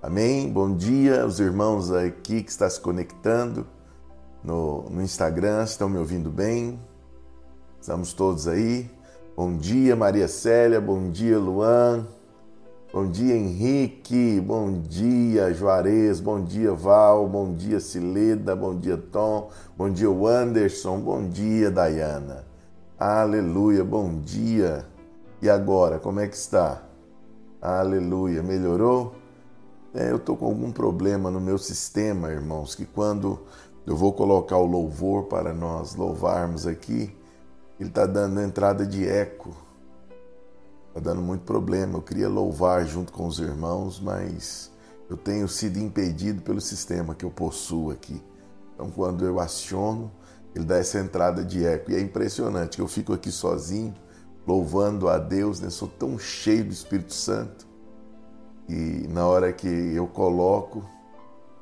Amém? Bom dia, os irmãos aqui que estão se conectando no, no Instagram, estão me ouvindo bem? Estamos todos aí? Bom dia, Maria Célia, bom dia, Luan, bom dia, Henrique, bom dia, Juarez, bom dia, Val, bom dia, Cileda, bom dia, Tom, bom dia, Anderson, bom dia, Dayana. Aleluia, bom dia. E agora, como é que está? Aleluia, melhorou? É, eu estou com algum problema no meu sistema, irmãos, que quando eu vou colocar o louvor para nós louvarmos aqui, ele está dando entrada de eco. Está dando muito problema. Eu queria louvar junto com os irmãos, mas eu tenho sido impedido pelo sistema que eu possuo aqui. Então, quando eu aciono, ele dá essa entrada de eco. E é impressionante que eu fico aqui sozinho, louvando a Deus, né? Sou tão cheio do Espírito Santo e na hora que eu coloco,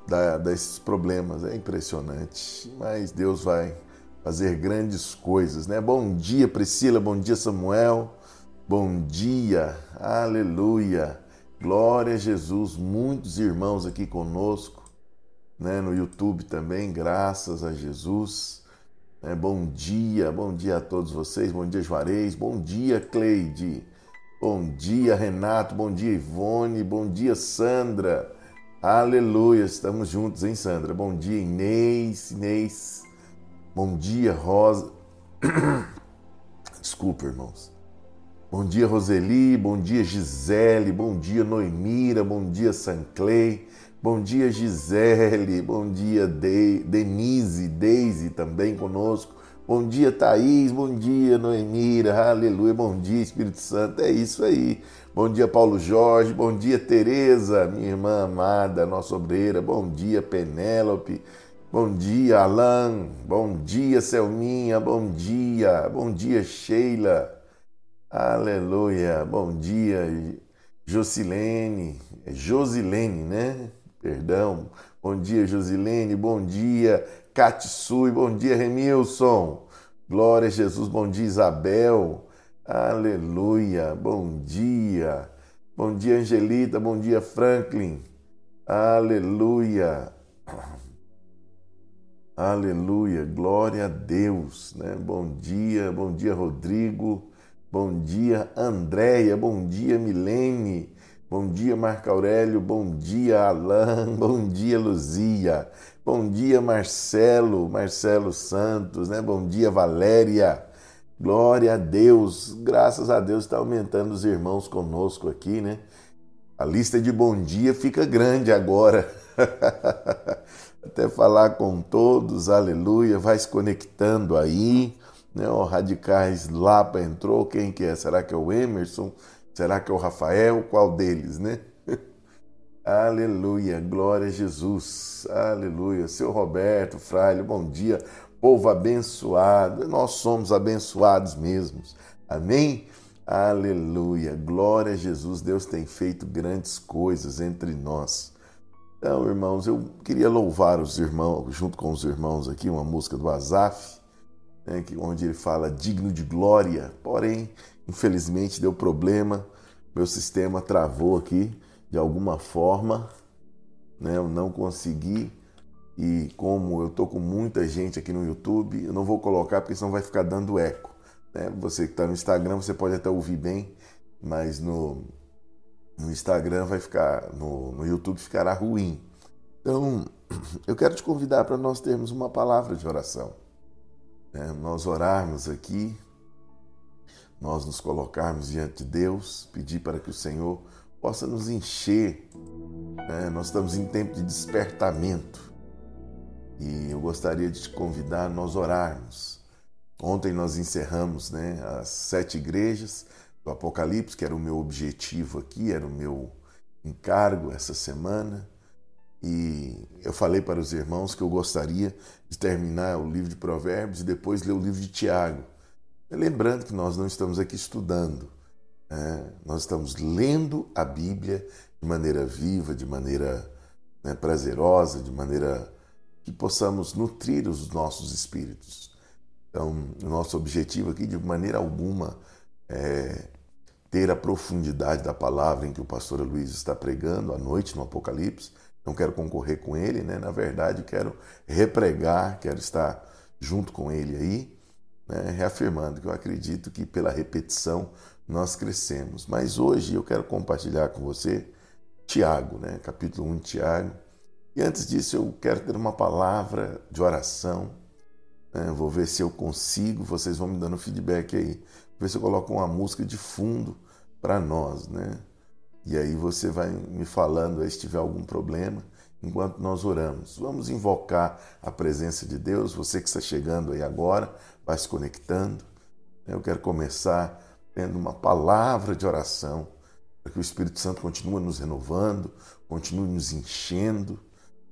dá, dá esses problemas. É impressionante. Mas Deus vai fazer grandes coisas, né? Bom dia, Priscila. Bom dia, Samuel. Bom dia. Aleluia. Glória a Jesus. Muitos irmãos aqui conosco, né? No YouTube também. Graças a Jesus. É, bom dia, bom dia a todos vocês. Bom dia, Juarez. Bom dia, Cleide. Bom dia, Renato. Bom dia, Ivone. Bom dia, Sandra. Aleluia. Estamos juntos, hein, Sandra? Bom dia, Inês. Inês. Bom dia, Rosa. Desculpa, irmãos. Bom dia, Roseli. Bom dia, Gisele. Bom dia, Noemira. Bom dia, Sanclay. Bom dia, Gisele. Bom dia, De Denise. Deise também conosco. Bom dia, Thaís. Bom dia, Noemira. Aleluia. Bom dia, Espírito Santo. É isso aí. Bom dia, Paulo Jorge. Bom dia, Tereza, minha irmã amada, nossa obreira. Bom dia, Penélope. Bom dia, Alan. Bom dia, Selminha. Bom dia. Bom dia, Sheila. Aleluia. Bom dia, Josilene. É Josilene, né? Perdão. Bom dia, Josilene. Bom dia, Katsui, bom dia, Remilson. Glória a Jesus, bom dia, Isabel. Aleluia, bom dia. Bom dia, Angelita, bom dia, Franklin. Aleluia. Aleluia, glória a Deus, né? Bom dia, bom dia, Rodrigo. Bom dia, Andréia. Bom dia, Milene. Bom dia, Marco Aurélio. Bom dia, Alain. Bom dia, Luzia. Bom dia, Marcelo, Marcelo Santos, né? Bom dia, Valéria. Glória a Deus. Graças a Deus está aumentando os irmãos conosco aqui, né? A lista de bom dia fica grande agora. Até falar com todos, aleluia. Vai se conectando aí. Né? O Radicais Lapa entrou. Quem que é? Será que é o Emerson? Será que é o Rafael? Qual deles, né? Aleluia, glória a Jesus. Aleluia. Seu Roberto, Fraile, bom dia. Povo abençoado. Nós somos abençoados mesmos. Amém? Aleluia. Glória a Jesus. Deus tem feito grandes coisas entre nós. Então, irmãos, eu queria louvar os irmãos, junto com os irmãos aqui, uma música do Azaf, né, onde ele fala digno de glória. Porém, infelizmente deu problema, meu sistema travou aqui de alguma forma, né? Eu não consegui e como eu tô com muita gente aqui no YouTube, eu não vou colocar porque senão vai ficar dando eco. Né? Você que está no Instagram, você pode até ouvir bem, mas no, no Instagram vai ficar, no, no YouTube ficará ruim. Então, eu quero te convidar para nós termos uma palavra de oração. Né? Nós orarmos aqui, nós nos colocarmos diante de Deus, pedir para que o Senhor possa nos encher. Né? Nós estamos em tempo de despertamento e eu gostaria de te convidar a nós orarmos. Ontem nós encerramos né, as sete igrejas do Apocalipse, que era o meu objetivo aqui, era o meu encargo essa semana. E eu falei para os irmãos que eu gostaria de terminar o livro de Provérbios e depois ler o livro de Tiago. Lembrando que nós não estamos aqui estudando, é, nós estamos lendo a Bíblia de maneira viva, de maneira né, prazerosa, de maneira que possamos nutrir os nossos espíritos. Então, o nosso objetivo aqui, de maneira alguma, é ter a profundidade da palavra em que o pastor Luiz está pregando à noite no Apocalipse. Não quero concorrer com ele, né? Na verdade, quero repregar, quero estar junto com ele aí, né? reafirmando que eu acredito que pela repetição nós crescemos. Mas hoje eu quero compartilhar com você Tiago, né? capítulo 1 de Tiago. E antes disso, eu quero ter uma palavra de oração. Né? Vou ver se eu consigo, vocês vão me dando feedback aí. Vou ver se eu coloco uma música de fundo para nós, né? E aí você vai me falando aí se tiver algum problema enquanto nós oramos. Vamos invocar a presença de Deus. Você que está chegando aí agora, vai se conectando. Eu quero começar tendo uma palavra de oração para que o Espírito Santo continue nos renovando, continue nos enchendo,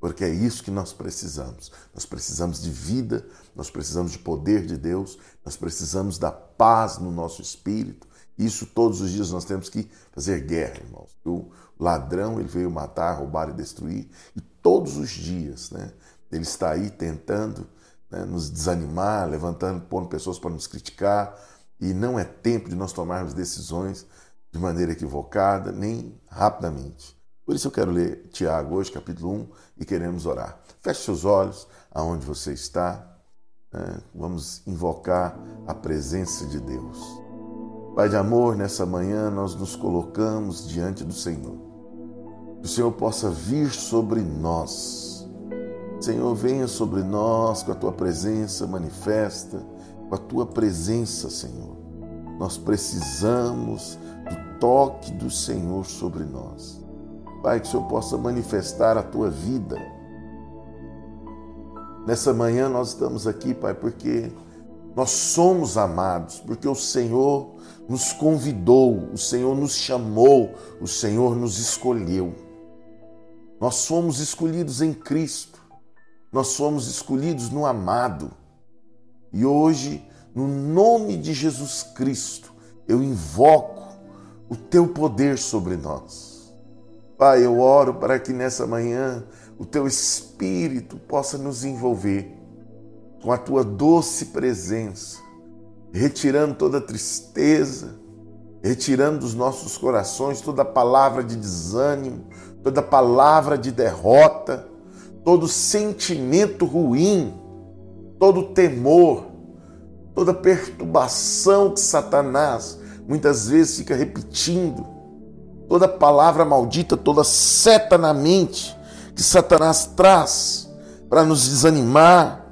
porque é isso que nós precisamos. Nós precisamos de vida, nós precisamos de poder de Deus, nós precisamos da paz no nosso espírito. Isso todos os dias nós temos que fazer guerra, irmãos. O ladrão ele veio matar, roubar e destruir, e todos os dias, né? Ele está aí tentando né, nos desanimar, levantando, pondo pessoas para nos criticar, e não é tempo de nós tomarmos decisões de maneira equivocada, nem rapidamente. Por isso eu quero ler Tiago hoje, capítulo 1, e queremos orar. Feche seus olhos aonde você está. Né? Vamos invocar a presença de Deus. Pai de amor, nessa manhã nós nos colocamos diante do Senhor. Que o Senhor possa vir sobre nós. Senhor, venha sobre nós com a tua presença manifesta com a tua presença, Senhor. Nós precisamos do toque do Senhor sobre nós. Pai, que o Senhor possa manifestar a tua vida. Nessa manhã nós estamos aqui, Pai, porque nós somos amados, porque o Senhor nos convidou, o Senhor nos chamou, o Senhor nos escolheu. Nós somos escolhidos em Cristo, nós somos escolhidos no amado. E hoje, no nome de Jesus Cristo, eu invoco o teu poder sobre nós. Pai, eu oro para que nessa manhã o teu Espírito possa nos envolver com a tua doce presença, retirando toda tristeza, retirando dos nossos corações toda palavra de desânimo, toda palavra de derrota, todo sentimento ruim todo temor, toda perturbação que Satanás muitas vezes fica repetindo, toda palavra maldita, toda seta na mente que Satanás traz para nos desanimar,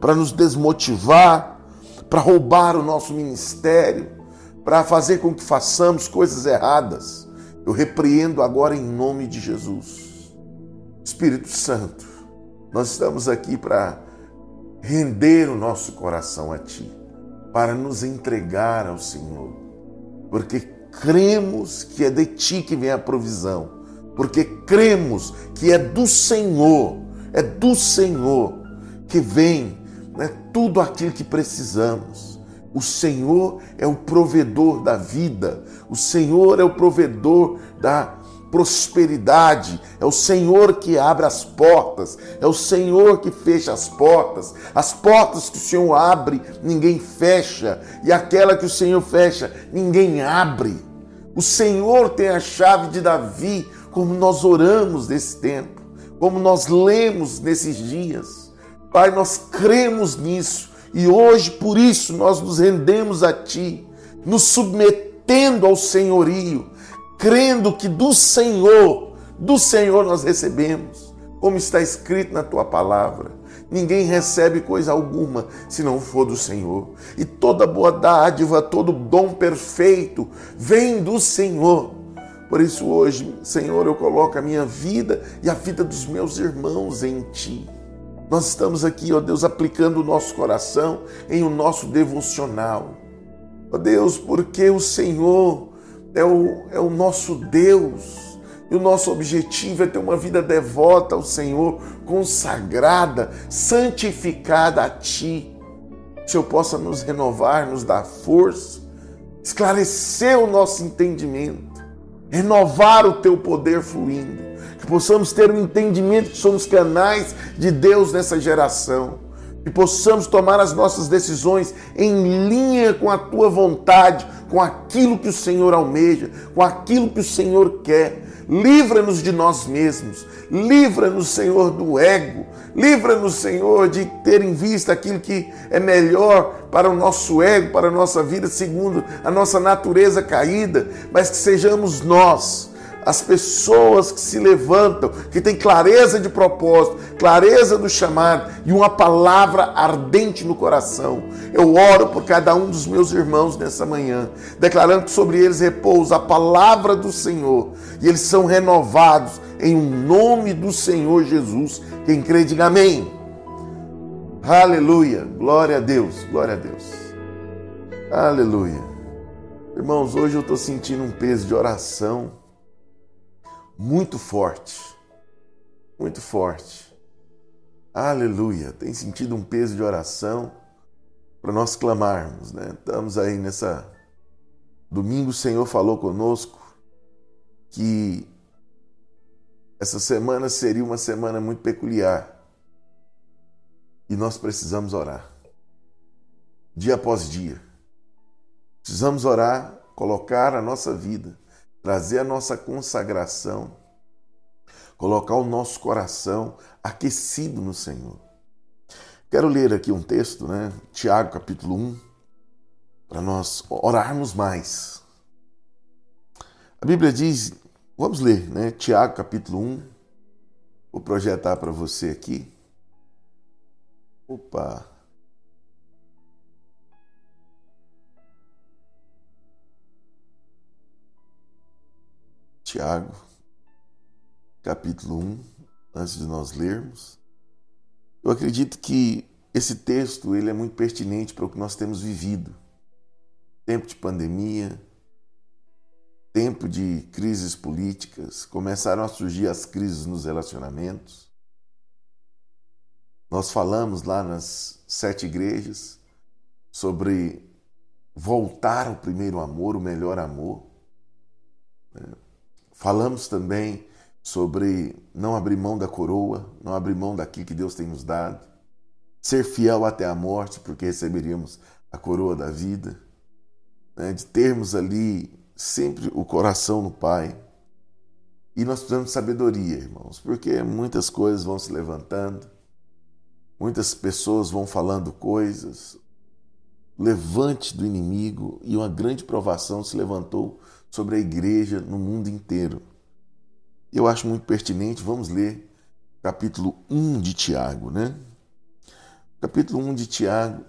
para nos desmotivar, para roubar o nosso ministério, para fazer com que façamos coisas erradas. Eu repreendo agora em nome de Jesus. Espírito Santo, nós estamos aqui para render o nosso coração a Ti, para nos entregar ao Senhor, porque cremos que é de Ti que vem a provisão, porque cremos que é do Senhor, é do Senhor que vem né, tudo aquilo que precisamos. O Senhor é o provedor da vida, o Senhor é o provedor da prosperidade, é o Senhor que abre as portas, é o Senhor que fecha as portas. As portas que o Senhor abre, ninguém fecha, e aquela que o Senhor fecha, ninguém abre. O Senhor tem a chave de Davi, como nós oramos nesse tempo, como nós lemos nesses dias. Pai, nós cremos nisso e hoje por isso nós nos rendemos a Ti, nos submetendo ao senhorio crendo que do Senhor, do Senhor nós recebemos, como está escrito na tua palavra. Ninguém recebe coisa alguma se não for do Senhor. E toda boa dádiva, todo dom perfeito vem do Senhor. Por isso, hoje, Senhor, eu coloco a minha vida e a vida dos meus irmãos em Ti. Nós estamos aqui, ó Deus, aplicando o nosso coração em o nosso devocional. Ó Deus, porque o Senhor é o, é o nosso Deus. E o nosso objetivo é ter uma vida devota ao Senhor, consagrada, santificada a Ti. Que o Senhor possa nos renovar, nos dar força, esclarecer o nosso entendimento, renovar o Teu poder fluindo. Que possamos ter um entendimento que somos canais de Deus nessa geração que possamos tomar as nossas decisões em linha com a tua vontade, com aquilo que o Senhor almeja, com aquilo que o Senhor quer. Livra-nos de nós mesmos, livra-nos, Senhor, do ego, livra-nos, Senhor, de ter em vista aquilo que é melhor para o nosso ego, para a nossa vida, segundo a nossa natureza caída, mas que sejamos nós as pessoas que se levantam, que têm clareza de propósito, clareza do chamado e uma palavra ardente no coração. Eu oro por cada um dos meus irmãos nessa manhã, declarando que sobre eles repousa a palavra do Senhor e eles são renovados em um nome do Senhor Jesus. Quem crê, diga amém. Aleluia. Glória a Deus. Glória a Deus. Aleluia. Irmãos, hoje eu estou sentindo um peso de oração muito forte. Muito forte. Aleluia. Tem sentido um peso de oração para nós clamarmos, né? Estamos aí nessa domingo o Senhor falou conosco que essa semana seria uma semana muito peculiar. E nós precisamos orar. Dia após dia. Precisamos orar, colocar a nossa vida trazer a nossa consagração, colocar o nosso coração aquecido no Senhor. Quero ler aqui um texto, né? Tiago, capítulo 1, para nós orarmos mais. A Bíblia diz, vamos ler, né? Tiago, capítulo 1. Vou projetar para você aqui. Opa! Tiago, capítulo 1, antes de nós lermos. Eu acredito que esse texto ele é muito pertinente para o que nós temos vivido. Tempo de pandemia, tempo de crises políticas, começaram a surgir as crises nos relacionamentos. Nós falamos lá nas sete igrejas sobre voltar ao primeiro amor, o melhor amor. Né? Falamos também sobre não abrir mão da coroa, não abrir mão daquilo que Deus tem nos dado, ser fiel até a morte, porque receberíamos a coroa da vida, né? de termos ali sempre o coração no Pai. E nós precisamos de sabedoria, irmãos, porque muitas coisas vão se levantando, muitas pessoas vão falando coisas, levante do inimigo e uma grande provação se levantou sobre a igreja no mundo inteiro. Eu acho muito pertinente, vamos ler capítulo 1 de Tiago, né? Capítulo 1 de Tiago,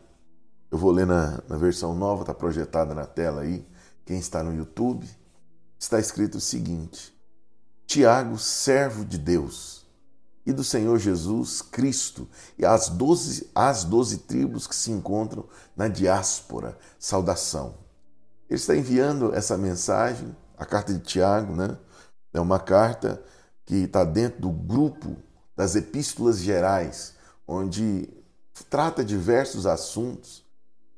eu vou ler na, na versão nova, está projetada na tela aí, quem está no YouTube, está escrito o seguinte: Tiago, servo de Deus e do Senhor Jesus Cristo, e as doze, as doze tribos que se encontram na diáspora, saudação. Ele está enviando essa mensagem, a carta de Tiago, né? É uma carta que está dentro do grupo das epístolas gerais, onde trata diversos assuntos,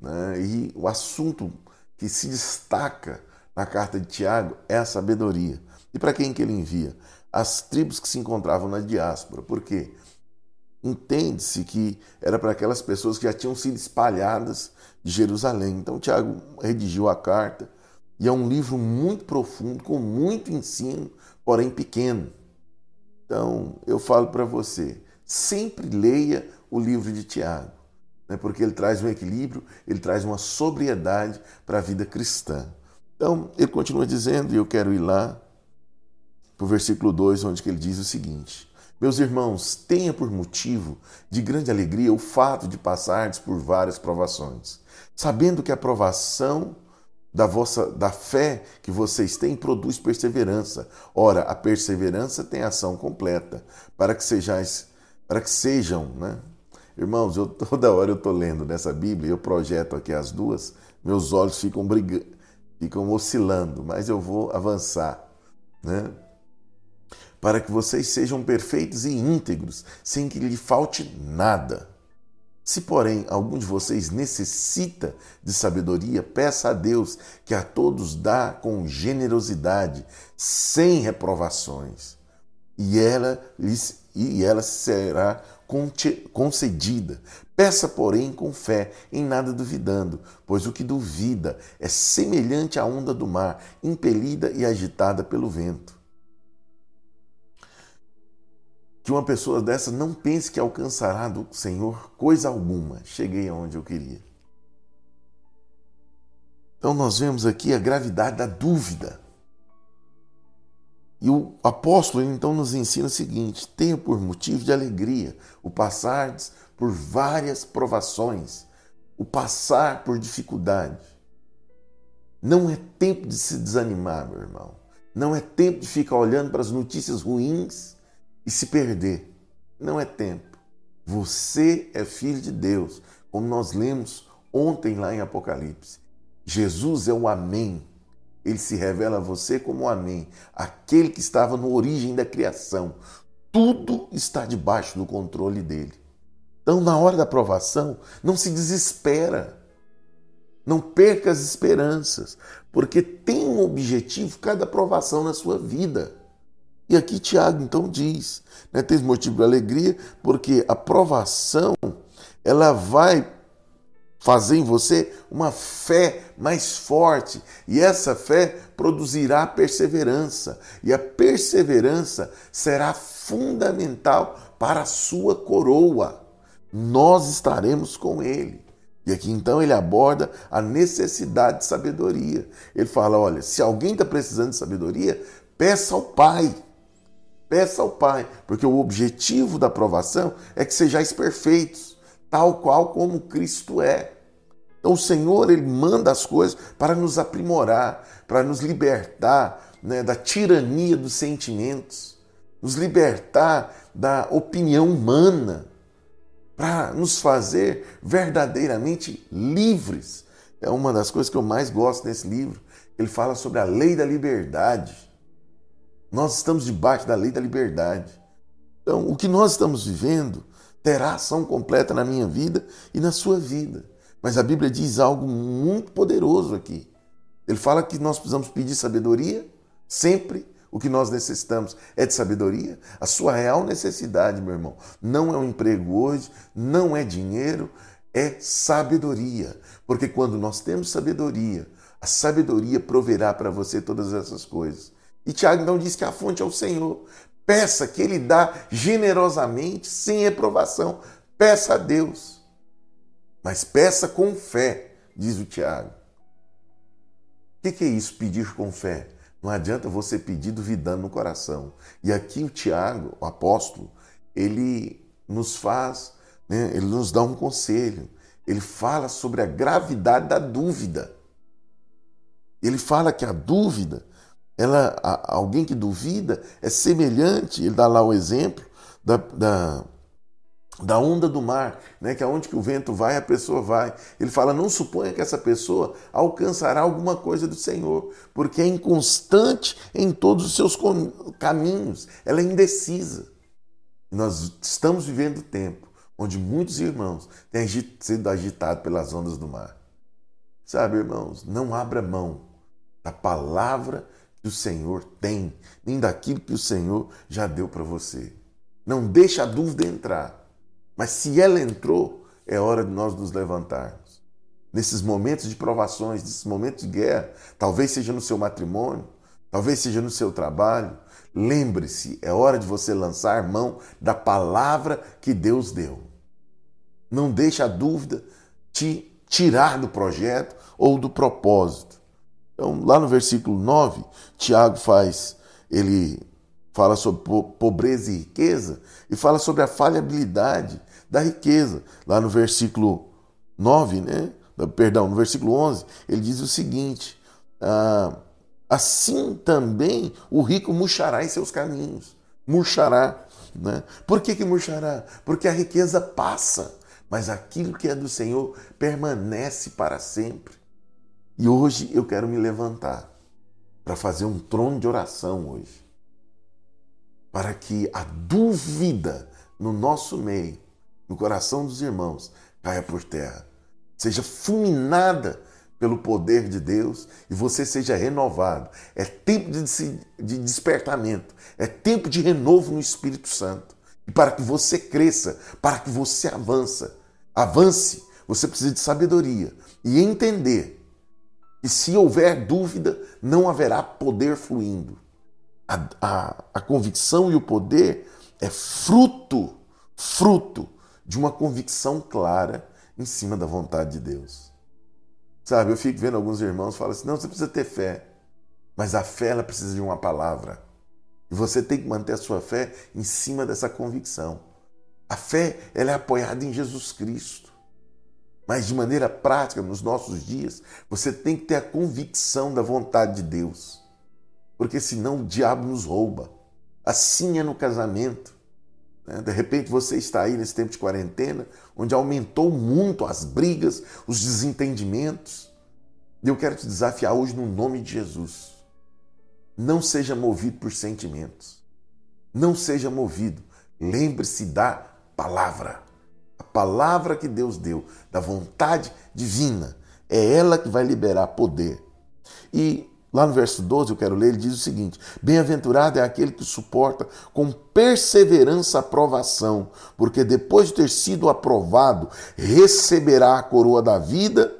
né? e o assunto que se destaca na carta de Tiago é a sabedoria. E para quem que ele envia? As tribos que se encontravam na diáspora. Por quê? Entende-se que era para aquelas pessoas que já tinham sido espalhadas de Jerusalém. Então, Tiago redigiu a carta e é um livro muito profundo, com muito ensino, porém pequeno. Então, eu falo para você, sempre leia o livro de Tiago, né? porque ele traz um equilíbrio, ele traz uma sobriedade para a vida cristã. Então, ele continua dizendo, e eu quero ir lá para o versículo 2, onde ele diz o seguinte: meus irmãos, tenha por motivo de grande alegria o fato de passardes por várias provações, sabendo que a provação da vossa da fé que vocês têm produz perseverança. Ora, a perseverança tem ação completa, para que sejais, para que sejam, né? Irmãos, eu toda hora eu estou lendo nessa Bíblia, eu projeto aqui as duas, meus olhos ficam brigando, ficam oscilando, mas eu vou avançar, né? Para que vocês sejam perfeitos e íntegros, sem que lhe falte nada. Se, porém, algum de vocês necessita de sabedoria, peça a Deus, que a todos dá com generosidade, sem reprovações, e ela lhes, e ela será concedida. Peça, porém, com fé, em nada duvidando, pois o que duvida é semelhante à onda do mar, impelida e agitada pelo vento. Que uma pessoa dessa não pense que alcançará do Senhor coisa alguma. Cheguei aonde eu queria. Então nós vemos aqui a gravidade da dúvida. E o apóstolo então nos ensina o seguinte: tenha por motivo de alegria o passar por várias provações, o passar por dificuldade. Não é tempo de se desanimar, meu irmão. Não é tempo de ficar olhando para as notícias ruins e se perder. Não é tempo. Você é filho de Deus, como nós lemos ontem lá em Apocalipse. Jesus é o Amém ele se revela a você como Amém, aquele que estava no origem da criação. Tudo está debaixo do controle dele. Então, na hora da provação, não se desespera. Não perca as esperanças, porque tem um objetivo cada provação na sua vida. E aqui Tiago então diz, né, tem motivo de alegria, porque a provação ela vai fazer em você uma fé mais forte, e essa fé produzirá perseverança, e a perseverança será fundamental para a sua coroa. Nós estaremos com ele. E aqui então ele aborda a necessidade de sabedoria. Ele fala: olha, se alguém está precisando de sabedoria, peça ao Pai. Peça ao Pai, porque o objetivo da aprovação é que sejais perfeitos tal qual como Cristo é. Então o Senhor ele manda as coisas para nos aprimorar, para nos libertar né, da tirania dos sentimentos, nos libertar da opinião humana, para nos fazer verdadeiramente livres. É uma das coisas que eu mais gosto nesse livro. Ele fala sobre a lei da liberdade. Nós estamos debaixo da lei da liberdade. Então, o que nós estamos vivendo terá ação completa na minha vida e na sua vida. Mas a Bíblia diz algo muito poderoso aqui. Ele fala que nós precisamos pedir sabedoria sempre. O que nós necessitamos é de sabedoria. A sua real necessidade, meu irmão, não é um emprego hoje, não é dinheiro, é sabedoria. Porque quando nós temos sabedoria, a sabedoria proverá para você todas essas coisas. E Tiago então diz que a fonte é o Senhor. Peça que Ele dá generosamente, sem reprovação. Peça a Deus. Mas peça com fé, diz o Tiago. O que é isso, pedir com fé? Não adianta você pedir duvidando no coração. E aqui o Tiago, o apóstolo, ele nos faz, né, ele nos dá um conselho. Ele fala sobre a gravidade da dúvida. Ele fala que a dúvida ela, alguém que duvida é semelhante, ele dá lá o exemplo da, da, da onda do mar, né? que aonde que o vento vai, a pessoa vai. Ele fala: não suponha que essa pessoa alcançará alguma coisa do Senhor, porque é inconstante em todos os seus caminhos, ela é indecisa. Nós estamos vivendo tempo onde muitos irmãos têm sido agitados pelas ondas do mar. Sabe, irmãos, não abra mão da palavra que o Senhor tem, nem daquilo que o Senhor já deu para você. Não deixe a dúvida entrar. Mas se ela entrou, é hora de nós nos levantarmos. Nesses momentos de provações, nesses momentos de guerra, talvez seja no seu matrimônio, talvez seja no seu trabalho, lembre-se, é hora de você lançar mão da palavra que Deus deu. Não deixe a dúvida te tirar do projeto ou do propósito. Então, lá no versículo 9, Tiago faz, ele fala sobre pobreza e riqueza e fala sobre a falhabilidade da riqueza. Lá no versículo 9, né? Perdão, no versículo 11, ele diz o seguinte: ah, assim também o rico murchará em seus caminhos. Murchará. Né? Por que, que murchará? Porque a riqueza passa, mas aquilo que é do Senhor permanece para sempre. E hoje eu quero me levantar para fazer um trono de oração hoje. Para que a dúvida no nosso meio, no coração dos irmãos, caia por terra. Seja fulminada pelo poder de Deus e você seja renovado. É tempo de, de despertamento, é tempo de renovo no Espírito Santo. E para que você cresça, para que você avança, avance, você precisa de sabedoria e entender que se houver dúvida, não haverá poder fluindo. A, a, a convicção e o poder é fruto, fruto de uma convicção clara em cima da vontade de Deus. Sabe, eu fico vendo alguns irmãos falam assim: não, você precisa ter fé. Mas a fé ela precisa de uma palavra. E você tem que manter a sua fé em cima dessa convicção. A fé ela é apoiada em Jesus Cristo. Mas de maneira prática, nos nossos dias, você tem que ter a convicção da vontade de Deus. Porque senão o diabo nos rouba. Assim é no casamento. Né? De repente você está aí nesse tempo de quarentena, onde aumentou muito as brigas, os desentendimentos. E eu quero te desafiar hoje no nome de Jesus. Não seja movido por sentimentos. Não seja movido. Lembre-se da palavra. A palavra que Deus deu, da vontade divina. É ela que vai liberar poder. E Lá no verso 12, eu quero ler, ele diz o seguinte: Bem-aventurado é aquele que suporta com perseverança a provação, porque depois de ter sido aprovado, receberá a coroa da vida,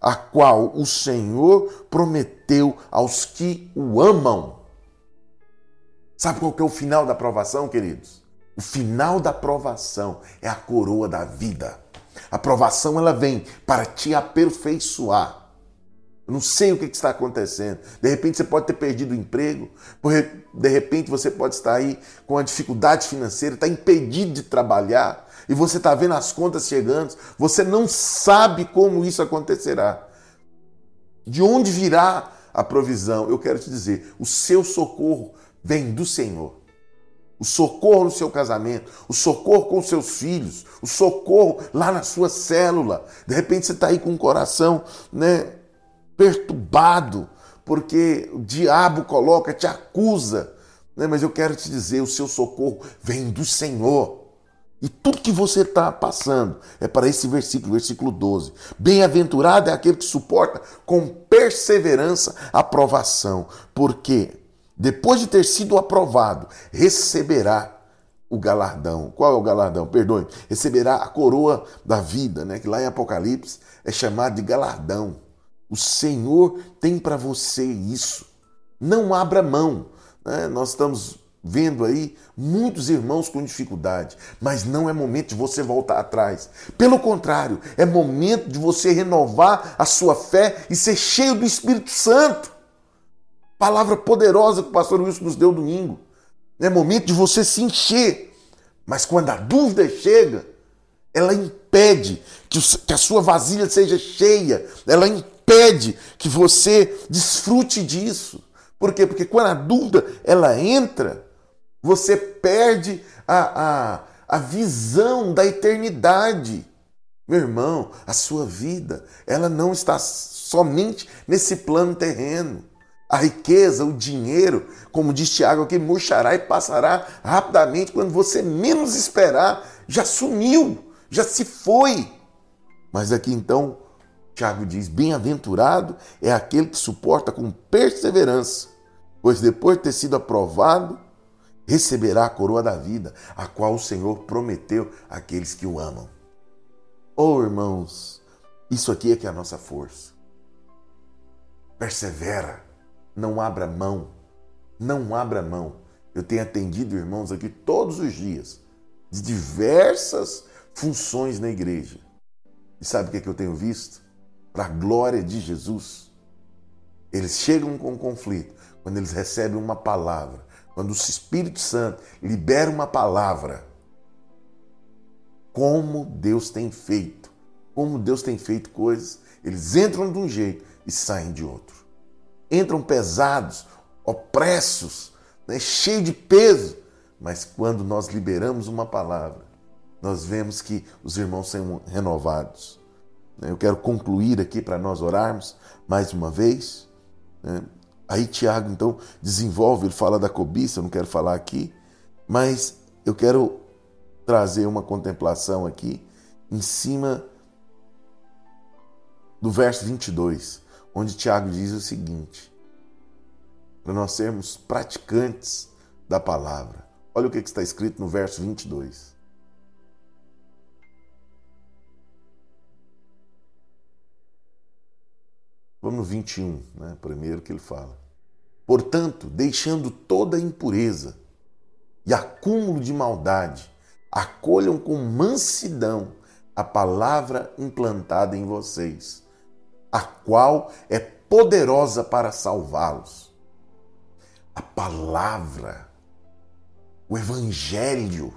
a qual o Senhor prometeu aos que o amam. Sabe qual que é o final da aprovação, queridos? O final da aprovação é a coroa da vida. A aprovação ela vem para te aperfeiçoar eu não sei o que está acontecendo. De repente você pode ter perdido o emprego, de repente você pode estar aí com uma dificuldade financeira, está impedido de trabalhar e você está vendo as contas chegando, você não sabe como isso acontecerá. De onde virá a provisão? Eu quero te dizer, o seu socorro vem do Senhor. O socorro no seu casamento, o socorro com seus filhos, o socorro lá na sua célula. De repente você está aí com o coração, né? perturbado, porque o diabo coloca, te acusa. Né? Mas eu quero te dizer: o seu socorro vem do Senhor. E tudo que você está passando é para esse versículo, versículo 12. Bem-aventurado é aquele que suporta com perseverança a provação, porque depois de ter sido aprovado, receberá o galardão. Qual é o galardão? Perdoe. Receberá a coroa da vida, né? que lá em Apocalipse é chamado de galardão. O Senhor tem para você isso. Não abra mão. Né? Nós estamos vendo aí muitos irmãos com dificuldade, mas não é momento de você voltar atrás. Pelo contrário, é momento de você renovar a sua fé e ser cheio do Espírito Santo. Palavra poderosa que o pastor Wilson nos deu domingo. É momento de você se encher. Mas quando a dúvida chega, ela impede que a sua vasilha seja cheia, ela impede que você desfrute disso. Por quê? Porque quando a dúvida ela entra, você perde a, a, a visão da eternidade. Meu irmão, a sua vida, ela não está somente nesse plano terreno. A riqueza, o dinheiro, como diz Tiago aqui, murchará e passará rapidamente quando você menos esperar, já sumiu, já se foi. Mas aqui então Tiago diz: Bem-aventurado é aquele que suporta com perseverança, pois depois de ter sido aprovado, receberá a coroa da vida, a qual o Senhor prometeu àqueles que o amam. Oh, irmãos, isso aqui é que é a nossa força. Persevera, não abra mão, não abra mão. Eu tenho atendido irmãos aqui todos os dias, de diversas funções na igreja. E sabe o que, é que eu tenho visto? para a glória de Jesus. Eles chegam com conflito quando eles recebem uma palavra, quando o Espírito Santo libera uma palavra. Como Deus tem feito, como Deus tem feito coisas, eles entram de um jeito e saem de outro. Entram pesados, opressos, né, cheios de peso, mas quando nós liberamos uma palavra, nós vemos que os irmãos são renovados. Eu quero concluir aqui para nós orarmos mais uma vez. Né? Aí Tiago então desenvolve, ele fala da cobiça, eu não quero falar aqui, mas eu quero trazer uma contemplação aqui em cima do verso 22, onde Tiago diz o seguinte: para nós sermos praticantes da palavra, Olha o que está escrito no verso 22. Vamos no 21, né? primeiro que ele fala. Portanto, deixando toda impureza e acúmulo de maldade, acolham com mansidão a palavra implantada em vocês, a qual é poderosa para salvá-los. A palavra, o evangelho,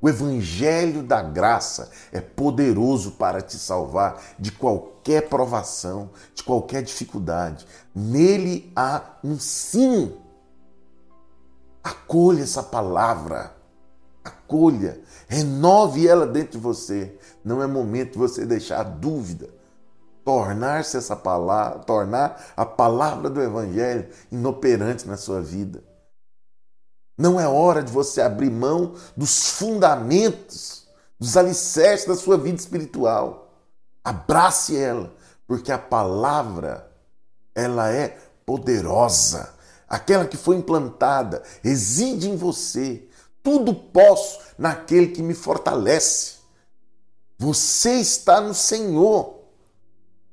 o evangelho da graça é poderoso para te salvar de qualquer provação, de qualquer dificuldade. Nele há um sim. Acolha essa palavra. Acolha, renove ela dentro de você. Não é momento de você deixar dúvida. Tornar-se essa palavra, tornar a palavra do evangelho inoperante na sua vida. Não é hora de você abrir mão dos fundamentos, dos alicerces da sua vida espiritual. Abrace ela, porque a palavra, ela é poderosa. Aquela que foi implantada reside em você. Tudo posso naquele que me fortalece. Você está no Senhor.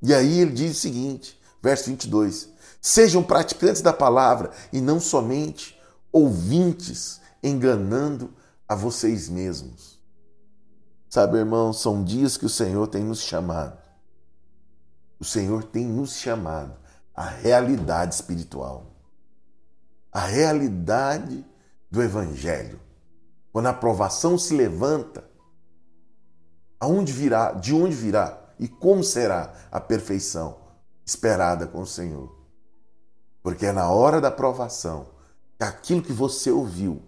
E aí ele diz o seguinte, verso 22: Sejam praticantes da palavra e não somente ouvintes, enganando a vocês mesmos. Sabe, irmão, são dias que o Senhor tem nos chamado. O Senhor tem nos chamado à realidade espiritual. A realidade do Evangelho. Quando a aprovação se levanta, aonde virá, de onde virá e como será a perfeição esperada com o Senhor? Porque é na hora da aprovação aquilo que você ouviu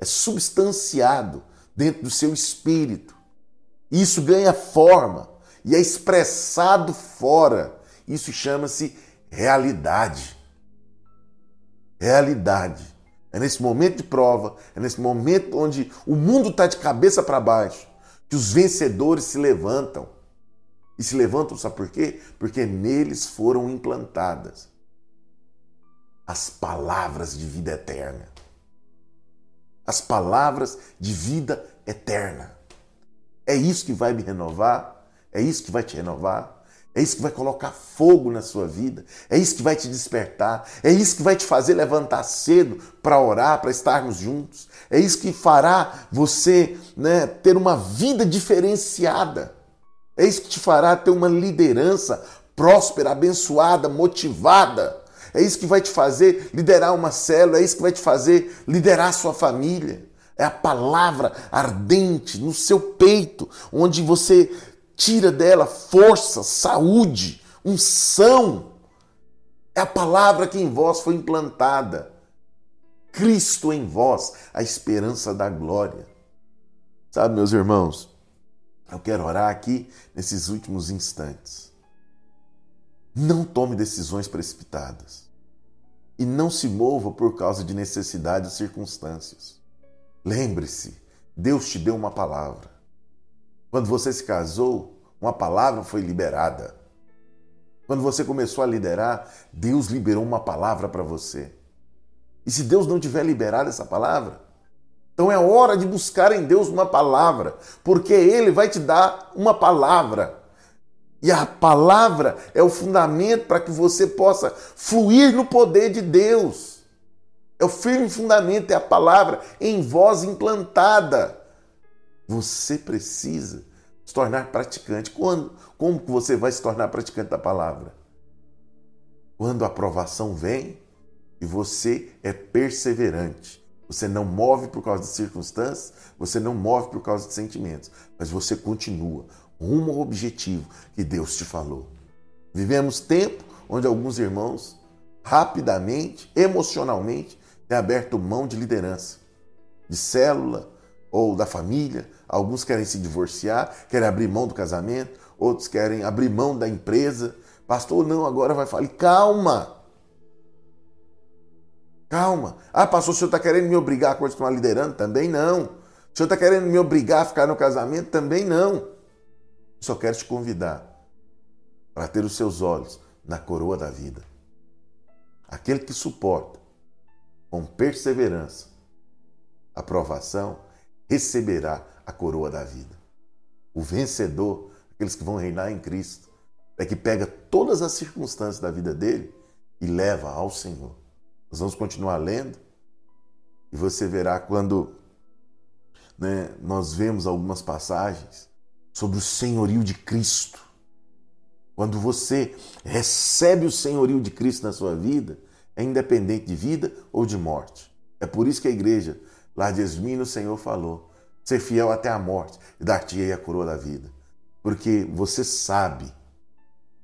é substanciado dentro do seu espírito. E isso ganha forma e é expressado fora. Isso chama-se realidade. Realidade. É nesse momento de prova, é nesse momento onde o mundo está de cabeça para baixo, que os vencedores se levantam. E se levantam, sabe por quê? Porque neles foram implantadas as palavras de vida eterna. As palavras de vida eterna. É isso que vai me renovar, é isso que vai te renovar, é isso que vai colocar fogo na sua vida, é isso que vai te despertar, é isso que vai te fazer levantar cedo para orar, para estarmos juntos, é isso que fará você né, ter uma vida diferenciada, é isso que te fará ter uma liderança próspera, abençoada, motivada, é isso que vai te fazer liderar uma célula, é isso que vai te fazer liderar a sua família. É a palavra ardente no seu peito, onde você tira dela força, saúde, unção. É a palavra que em vós foi implantada. Cristo em vós, a esperança da glória. Sabe, meus irmãos, eu quero orar aqui nesses últimos instantes. Não tome decisões precipitadas. E não se mova por causa de necessidades e circunstâncias. Lembre-se, Deus te deu uma palavra. Quando você se casou, uma palavra foi liberada. Quando você começou a liderar, Deus liberou uma palavra para você. E se Deus não tiver liberado essa palavra, então é hora de buscar em Deus uma palavra, porque Ele vai te dar uma palavra e a palavra é o fundamento para que você possa fluir no poder de Deus. É o firme fundamento, é a palavra em voz implantada. Você precisa se tornar praticante. Quando, como você vai se tornar praticante da palavra? Quando a aprovação vem e você é perseverante. Você não move por causa de circunstâncias, você não move por causa de sentimentos, mas você continua rumo ao objetivo que Deus te falou. Vivemos tempo onde alguns irmãos, rapidamente, emocionalmente, têm aberto mão de liderança, de célula ou da família. Alguns querem se divorciar, querem abrir mão do casamento, outros querem abrir mão da empresa. Pastor, não, agora vai falar. Calma! Calma. Ah, pastor, o senhor está querendo me obrigar a continuar liderando? Também não. O senhor está querendo me obrigar a ficar no casamento? Também não. Só quero te convidar para ter os seus olhos na coroa da vida. Aquele que suporta com perseverança a provação, receberá a coroa da vida. O vencedor, aqueles que vão reinar em Cristo, é que pega todas as circunstâncias da vida dele e leva ao Senhor. Nós vamos continuar lendo e você verá quando né, nós vemos algumas passagens sobre o senhorio de Cristo. Quando você recebe o senhorio de Cristo na sua vida, é independente de vida ou de morte. É por isso que a igreja lá de Esmino, o Senhor falou: ser fiel até a morte e dar-te-ei a coroa da vida. Porque você sabe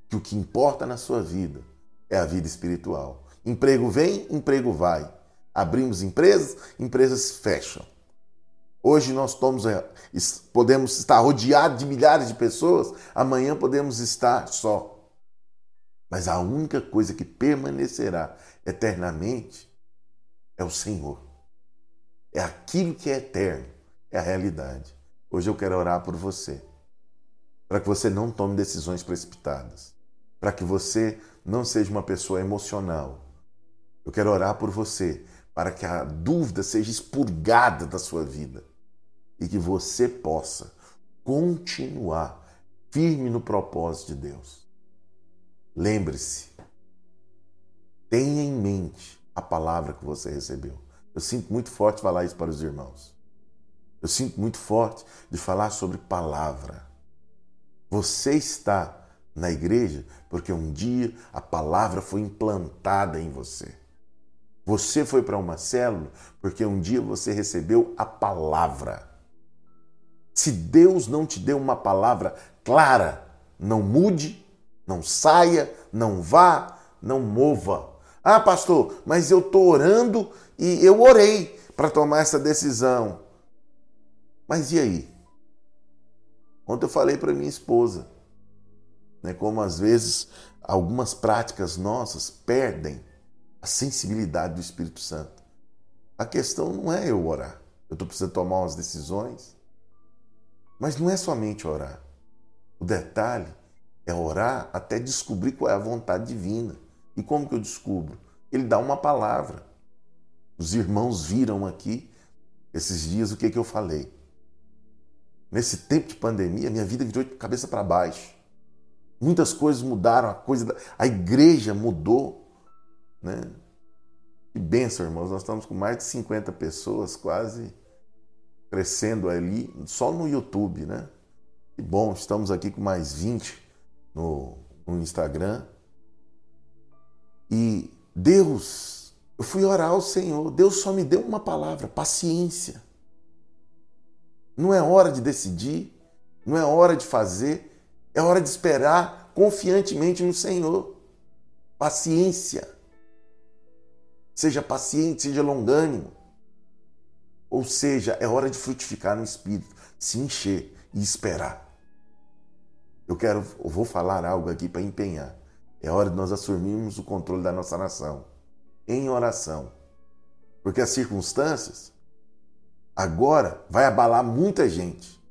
que o que importa na sua vida é a vida espiritual. Emprego vem, emprego vai. Abrimos empresas, empresas fecham. Hoje nós estamos, eh, podemos estar rodeados de milhares de pessoas, amanhã podemos estar só. Mas a única coisa que permanecerá eternamente é o Senhor. É aquilo que é eterno, é a realidade. Hoje eu quero orar por você, para que você não tome decisões precipitadas, para que você não seja uma pessoa emocional. Eu quero orar por você, para que a dúvida seja expurgada da sua vida e que você possa continuar firme no propósito de Deus. Lembre-se, tenha em mente a palavra que você recebeu. Eu sinto muito forte falar isso para os irmãos. Eu sinto muito forte de falar sobre palavra. Você está na igreja porque um dia a palavra foi implantada em você. Você foi para uma célula porque um dia você recebeu a palavra. Se Deus não te deu uma palavra clara, não mude, não saia, não vá, não mova. Ah, pastor, mas eu estou orando e eu orei para tomar essa decisão. Mas e aí? Ontem eu falei para minha esposa, né, como às vezes algumas práticas nossas perdem a sensibilidade do Espírito Santo. A questão não é eu orar. Eu estou precisando tomar umas decisões mas não é somente orar. O detalhe é orar até descobrir qual é a vontade divina. E como que eu descubro? Ele dá uma palavra. Os irmãos viram aqui esses dias o que, que eu falei. Nesse tempo de pandemia, minha vida virou de cabeça para baixo. Muitas coisas mudaram, a coisa da... a igreja mudou, né? Que benção, irmãos. Nós estamos com mais de 50 pessoas, quase crescendo ali só no YouTube, né? Que bom, estamos aqui com mais 20 no, no Instagram. E Deus, eu fui orar ao Senhor, Deus só me deu uma palavra: paciência. Não é hora de decidir, não é hora de fazer, é hora de esperar confiantemente no Senhor. Paciência. Seja paciente, seja longânimo. Ou seja, é hora de frutificar no espírito, se encher e esperar. Eu quero, eu vou falar algo aqui para empenhar. É hora de nós assumirmos o controle da nossa nação em oração. Porque as circunstâncias agora vai abalar muita gente.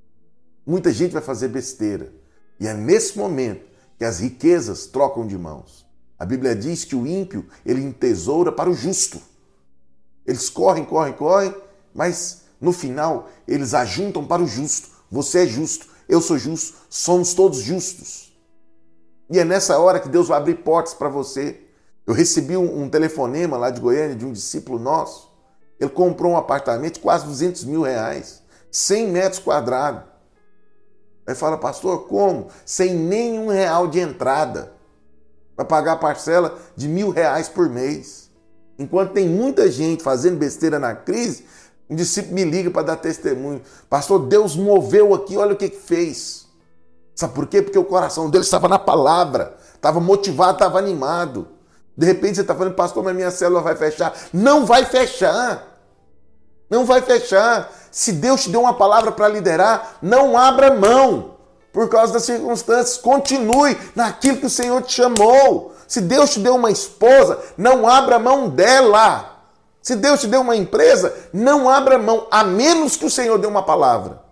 Muita gente vai fazer besteira. E é nesse momento que as riquezas trocam de mãos. A Bíblia diz que o ímpio, ele entesoura para o justo. Eles correm, correm, correm, mas no final eles ajuntam para o justo. Você é justo, eu sou justo, somos todos justos. E é nessa hora que Deus vai abrir portas para você. Eu recebi um, telefonema lá de Goiânia de um discípulo nosso. Ele comprou um apartamento de quase 200 mil reais, 100 metros quadrados. Aí fala, pastor, como? Sem nenhum real de entrada. Vai pagar a parcela de mil reais por mês. Enquanto tem muita gente fazendo besteira na crise, um discípulo me liga para dar testemunho. Pastor, Deus moveu aqui, olha o que, que fez. Sabe por quê? Porque o coração dele estava na palavra, estava motivado, estava animado. De repente você está falando, pastor, mas minha célula vai fechar. Não vai fechar. Não vai fechar. Se Deus te deu uma palavra para liderar, não abra mão por causa das circunstâncias. Continue naquilo que o Senhor te chamou. Se Deus te deu uma esposa, não abra mão dela. Se Deus te deu uma empresa, não abra mão, a menos que o Senhor dê uma palavra.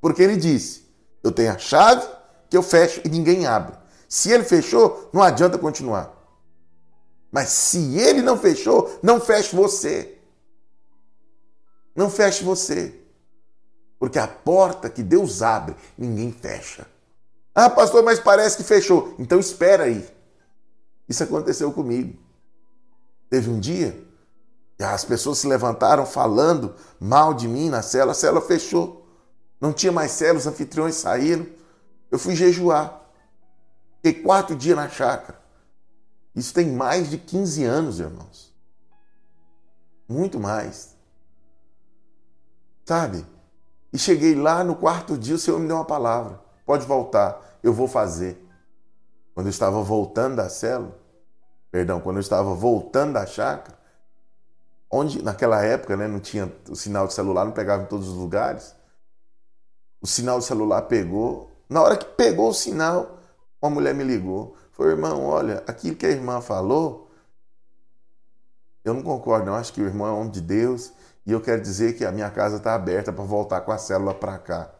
Porque ele disse: Eu tenho a chave que eu fecho e ninguém abre. Se ele fechou, não adianta continuar. Mas se ele não fechou, não feche você. Não feche você. Porque a porta que Deus abre, ninguém fecha. Ah, pastor, mas parece que fechou. Então espera aí. Isso aconteceu comigo. Teve um dia que as pessoas se levantaram falando mal de mim na cela, a cela fechou. Não tinha mais cela, os anfitriões saíram. Eu fui jejuar. Fiquei quatro dias na chácara. Isso tem mais de 15 anos, irmãos. Muito mais. Sabe? E cheguei lá no quarto dia, o Senhor me deu uma palavra. Pode voltar, eu vou fazer. Quando eu estava voltando da célula, perdão, quando eu estava voltando da chácara, onde naquela época né, não tinha o sinal de celular, não pegava em todos os lugares. O sinal de celular pegou. Na hora que pegou o sinal, uma mulher me ligou. Falou, irmão, olha, aquilo que a irmã falou, eu não concordo, não. Acho que o irmão é homem de Deus e eu quero dizer que a minha casa está aberta para voltar com a célula para cá.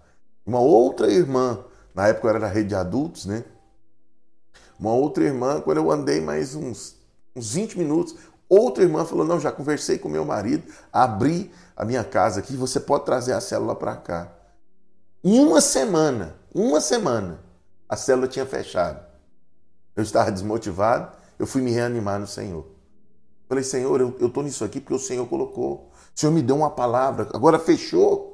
Uma outra irmã, na época eu era da rede de adultos, né? Uma outra irmã, quando eu andei mais uns, uns 20 minutos, outra irmã falou: Não, já conversei com meu marido, abri a minha casa aqui, você pode trazer a célula para cá. Em uma semana, uma semana, a célula tinha fechado. Eu estava desmotivado, eu fui me reanimar no Senhor. Falei, Senhor, eu estou nisso aqui porque o Senhor colocou. O Senhor me deu uma palavra, agora fechou.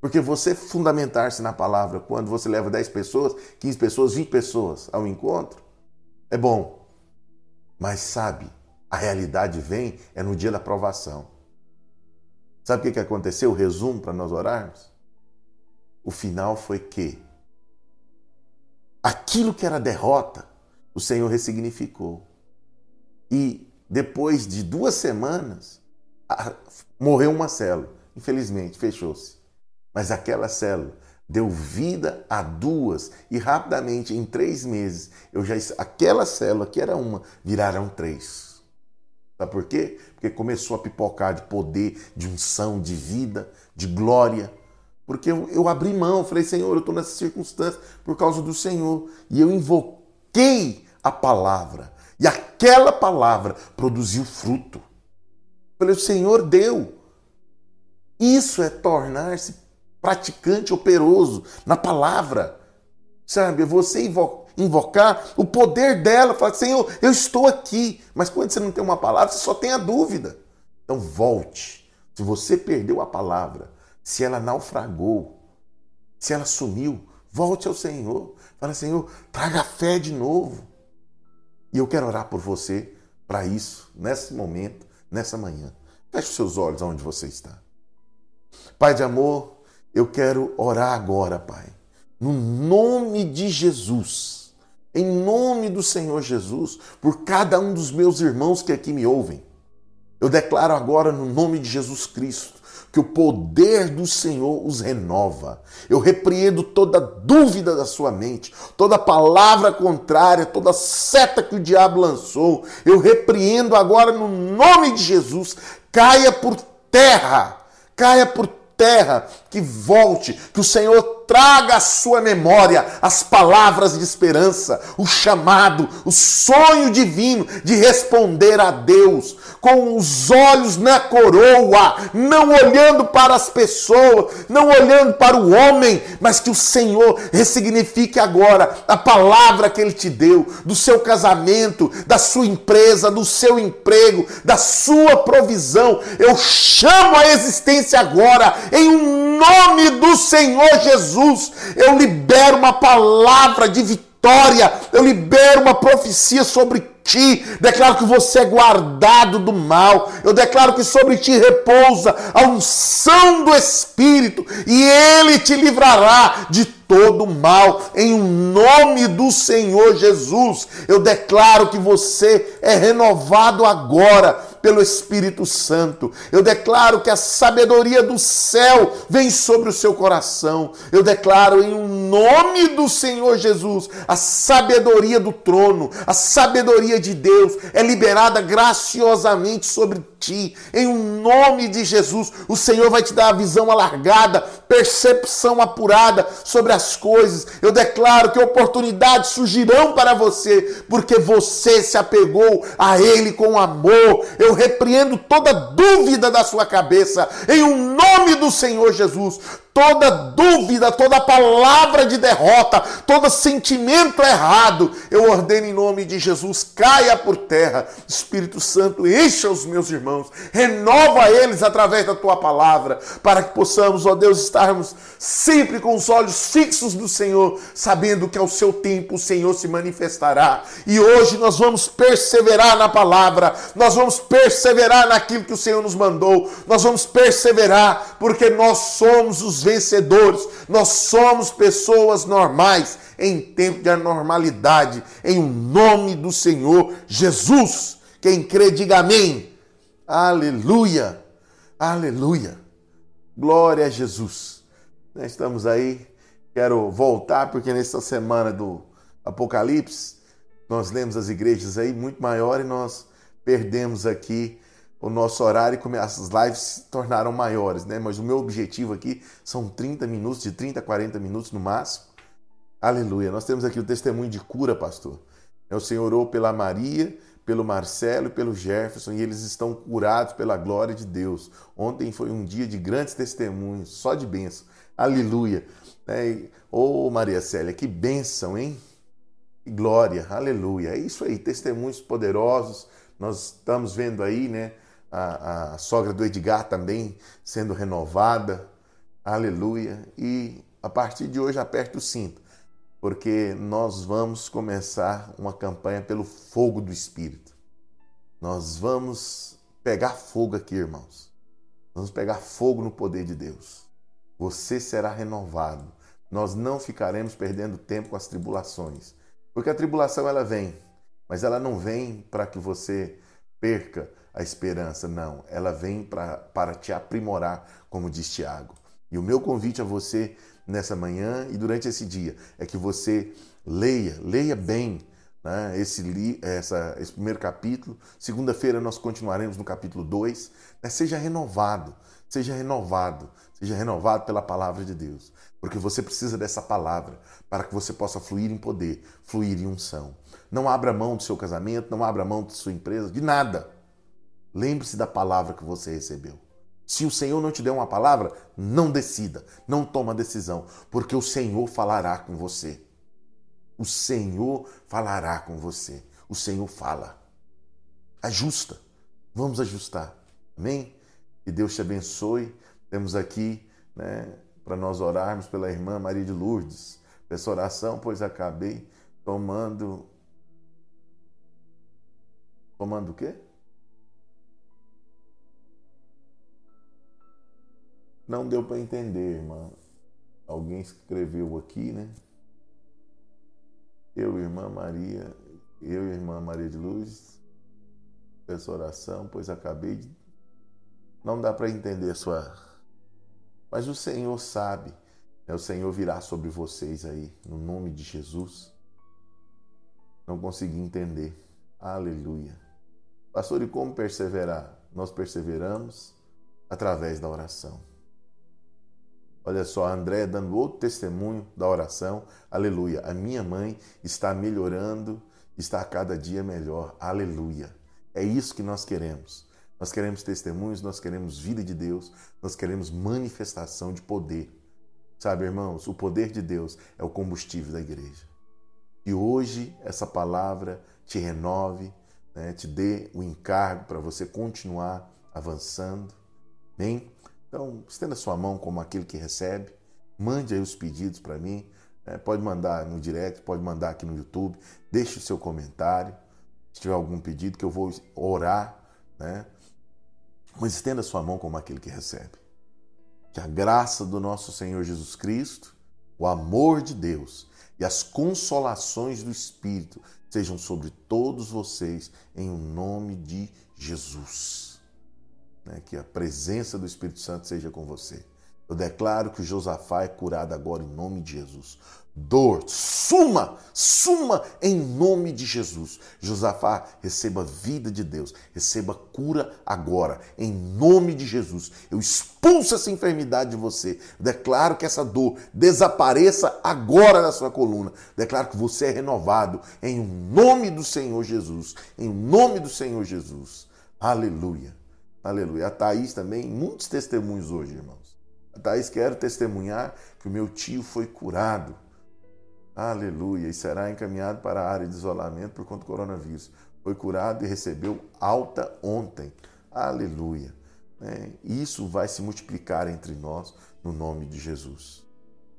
Porque você fundamentar-se na palavra quando você leva 10 pessoas, 15 pessoas, 20 pessoas ao encontro, é bom. Mas sabe, a realidade vem é no dia da provação. Sabe o que, aconteceu? O resumo para nós orarmos? O final foi que aquilo que era derrota, o Senhor ressignificou. E depois de duas semanas, morreu uma célula. Infelizmente, fechou-se. Mas aquela célula deu vida a duas e rapidamente, em três meses, eu já aquela célula que era uma viraram três. Sabe por quê? Porque começou a pipocar de poder, de unção, de vida, de glória. Porque eu, eu abri mão, falei, Senhor, eu estou nessa circunstância por causa do Senhor. E eu invoquei a palavra. E aquela palavra produziu fruto. Falei, o Senhor deu. Isso é tornar-se praticante operoso na palavra. Sabe? É você invocar o poder dela. Falar, Senhor, eu estou aqui. Mas quando você não tem uma palavra, você só tem a dúvida. Então volte. Se você perdeu a palavra, se ela naufragou, se ela sumiu, volte ao Senhor. Fala, Senhor, traga fé de novo. E eu quero orar por você para isso, nesse momento, nessa manhã. Feche seus olhos aonde você está. Pai de amor, eu quero orar agora, Pai, no nome de Jesus, em nome do Senhor Jesus, por cada um dos meus irmãos que aqui me ouvem. Eu declaro agora no nome de Jesus Cristo que o poder do Senhor os renova. Eu repreendo toda dúvida da sua mente, toda palavra contrária, toda seta que o diabo lançou. Eu repreendo agora no nome de Jesus. Caia por terra, caia por terra, que volte, que o Senhor traga à sua memória as palavras de esperança, o chamado, o sonho divino de responder a Deus com os olhos na coroa, não olhando para as pessoas, não olhando para o homem, mas que o Senhor ressignifique agora a palavra que ele te deu, do seu casamento, da sua empresa, do seu emprego, da sua provisão. Eu chamo a existência agora em nome do Senhor Jesus, eu libero uma palavra de vitória, eu libero uma profecia sobre ti, declaro que você é guardado do mal, eu declaro que sobre ti repousa a unção do Espírito e ele te livrará de todo mal, em nome do Senhor Jesus. Eu declaro que você é renovado agora pelo Espírito Santo. Eu declaro que a sabedoria do céu vem sobre o seu coração. Eu declaro em nome do Senhor Jesus a sabedoria do trono, a sabedoria de Deus é liberada graciosamente sobre ti. Em um nome de Jesus, o Senhor vai te dar a visão alargada, percepção apurada sobre as coisas. Eu declaro que oportunidades surgirão para você, porque você se apegou a Ele com amor. Eu repreendo toda dúvida da sua cabeça, em um nome do Senhor Jesus toda dúvida, toda palavra de derrota, todo sentimento errado, eu ordeno em nome de Jesus, caia por terra. Espírito Santo, encha os meus irmãos, renova eles através da tua palavra, para que possamos, ó Deus, estarmos sempre com os olhos fixos no Senhor, sabendo que ao seu tempo o Senhor se manifestará. E hoje nós vamos perseverar na palavra, nós vamos perseverar naquilo que o Senhor nos mandou, nós vamos perseverar, porque nós somos os vencedores, nós somos pessoas normais em tempo de anormalidade, em nome do Senhor Jesus. Quem crê, diga amém. Aleluia, aleluia. Glória a Jesus. Nós estamos aí, quero voltar, porque nessa semana do Apocalipse, nós lemos as igrejas aí muito maior e nós perdemos aqui o nosso horário e as lives se tornaram maiores, né? Mas o meu objetivo aqui são 30 minutos, de 30 a 40 minutos no máximo. Aleluia. Nós temos aqui o testemunho de cura, pastor. É, o Senhor orou pela Maria, pelo Marcelo e pelo Jefferson e eles estão curados pela glória de Deus. Ontem foi um dia de grandes testemunhos, só de bênção. Aleluia. É, Ô oh, Maria Célia, que bênção, hein? Que glória, aleluia. É isso aí, testemunhos poderosos. Nós estamos vendo aí, né? A, a sogra do Edgar também sendo renovada. Aleluia. E a partir de hoje aperte o cinto, porque nós vamos começar uma campanha pelo fogo do Espírito. Nós vamos pegar fogo aqui, irmãos. Vamos pegar fogo no poder de Deus. Você será renovado. Nós não ficaremos perdendo tempo com as tribulações. Porque a tribulação ela vem, mas ela não vem para que você perca a esperança, não. Ela vem para te aprimorar, como diz Tiago. E o meu convite a você nessa manhã e durante esse dia é que você leia, leia bem né, esse, essa, esse primeiro capítulo. Segunda-feira nós continuaremos no capítulo 2. Né, seja renovado, seja renovado, seja renovado pela palavra de Deus. Porque você precisa dessa palavra para que você possa fluir em poder, fluir em unção. Não abra mão do seu casamento, não abra mão de sua empresa, de nada. Lembre-se da palavra que você recebeu. Se o Senhor não te der uma palavra, não decida, não toma decisão, porque o Senhor falará com você. O Senhor falará com você. O Senhor fala. Ajusta. Vamos ajustar. Amém? Que Deus te abençoe. Temos aqui, né, para nós orarmos pela irmã Maria de Lourdes. Peço oração, pois acabei tomando. Tomando o quê? Não deu para entender, irmã. Alguém escreveu aqui, né? Eu, irmã Maria, eu irmã Maria de Luz, peço oração, pois acabei de. Não dá para entender a sua. Mas o Senhor sabe. Né? O Senhor virá sobre vocês aí, no nome de Jesus. Não consegui entender. Aleluia. Pastor, e como perseverar? Nós perseveramos através da oração. Olha só, André dando outro testemunho da oração. Aleluia. A minha mãe está melhorando, está a cada dia melhor. Aleluia. É isso que nós queremos. Nós queremos testemunhos, nós queremos vida de Deus, nós queremos manifestação de poder. Sabe, irmãos, o poder de Deus é o combustível da igreja. E hoje essa palavra te renove, né, te dê o encargo para você continuar avançando. Amém? Então, estenda sua mão como aquele que recebe, mande aí os pedidos para mim, né? pode mandar no direct, pode mandar aqui no YouTube, deixe o seu comentário, se tiver algum pedido que eu vou orar, né? Mas estenda sua mão como aquele que recebe. Que a graça do nosso Senhor Jesus Cristo, o amor de Deus e as consolações do Espírito sejam sobre todos vocês, em nome de Jesus. Né? Que a presença do Espírito Santo seja com você. Eu declaro que Josafá é curado agora em nome de Jesus. Dor, suma, suma em nome de Jesus. Josafá, receba vida de Deus, receba cura agora, em nome de Jesus. Eu expulso essa enfermidade de você. Declaro que essa dor desapareça agora da sua coluna. Declaro que você é renovado em nome do Senhor Jesus. Em nome do Senhor Jesus. Aleluia. Aleluia. A Thaís também, muitos testemunhos hoje, irmãos. A Thaís quer testemunhar que o meu tio foi curado. Aleluia. E será encaminhado para a área de isolamento por conta do coronavírus. Foi curado e recebeu alta ontem. Aleluia. É, isso vai se multiplicar entre nós no nome de Jesus.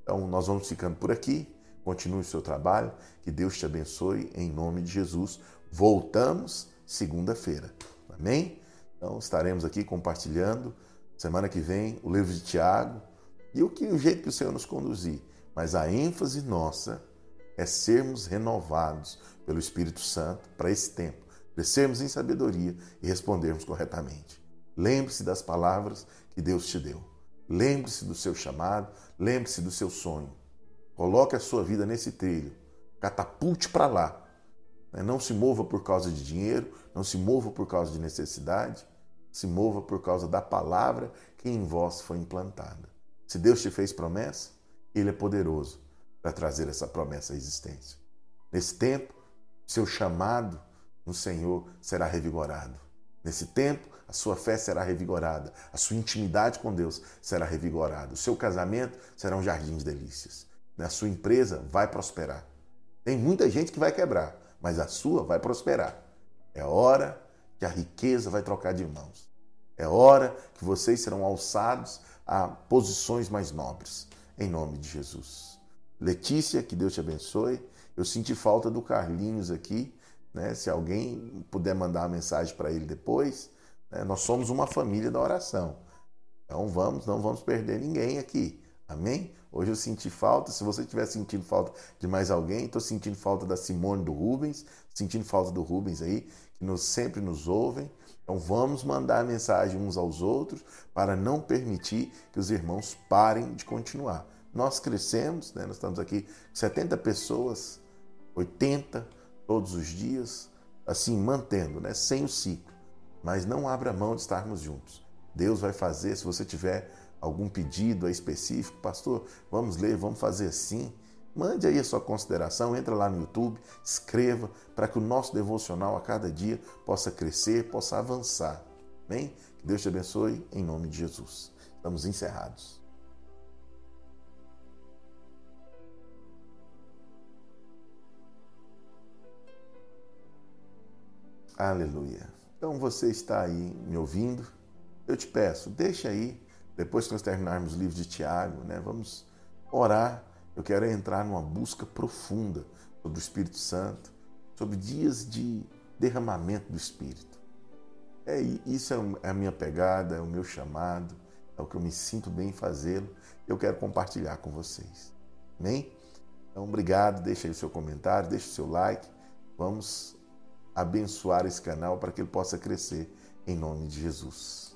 Então, nós vamos ficando por aqui. Continue o seu trabalho. Que Deus te abençoe em nome de Jesus. Voltamos segunda-feira. Amém? Então estaremos aqui compartilhando semana que vem o livro de Tiago e o que o jeito que o Senhor nos conduzir. Mas a ênfase nossa é sermos renovados pelo Espírito Santo para esse tempo, crescermos em sabedoria e respondermos corretamente. Lembre-se das palavras que Deus te deu. Lembre-se do seu chamado, lembre-se do seu sonho. Coloque a sua vida nesse trilho. Catapulte para lá. Não se mova por causa de dinheiro, não se mova por causa de necessidade, se mova por causa da palavra que em vós foi implantada. Se Deus te fez promessa, Ele é poderoso para trazer essa promessa à existência. Nesse tempo, seu chamado no Senhor será revigorado. Nesse tempo, a sua fé será revigorada, a sua intimidade com Deus será revigorada, o seu casamento será um jardim de delícias, a sua empresa vai prosperar. Tem muita gente que vai quebrar, mas a sua vai prosperar. É hora que a riqueza vai trocar de mãos. É hora que vocês serão alçados a posições mais nobres, em nome de Jesus. Letícia, que Deus te abençoe. Eu senti falta do Carlinhos aqui, né? Se alguém puder mandar uma mensagem para ele depois, né? nós somos uma família da oração. Então vamos, não vamos perder ninguém aqui. Amém? Hoje eu senti falta. Se você estiver sentindo falta de mais alguém, estou sentindo falta da Simone do Rubens, sentindo falta do Rubens aí, nos, sempre nos ouvem. Então vamos mandar mensagem uns aos outros para não permitir que os irmãos parem de continuar. Nós crescemos, né? nós estamos aqui 70 pessoas, 80 todos os dias, assim mantendo, né? sem o ciclo. Mas não abra mão de estarmos juntos. Deus vai fazer, se você tiver algum pedido específico, pastor, vamos ler, vamos fazer assim. Mande aí a sua consideração, entra lá no YouTube, escreva para que o nosso devocional a cada dia possa crescer, possa avançar. Amém? Que Deus te abençoe em nome de Jesus. Estamos encerrados. Aleluia. Então você está aí me ouvindo. Eu te peço, deixa aí, depois que nós terminarmos o livro de Tiago, né, vamos orar eu quero entrar numa busca profunda sobre o Espírito Santo, sobre dias de derramamento do Espírito. É, isso é, é a minha pegada, é o meu chamado, é o que eu me sinto bem em fazê-lo. Eu quero compartilhar com vocês. Amém? Então, obrigado. Deixa aí o seu comentário, deixa o seu like. Vamos abençoar esse canal para que ele possa crescer em nome de Jesus.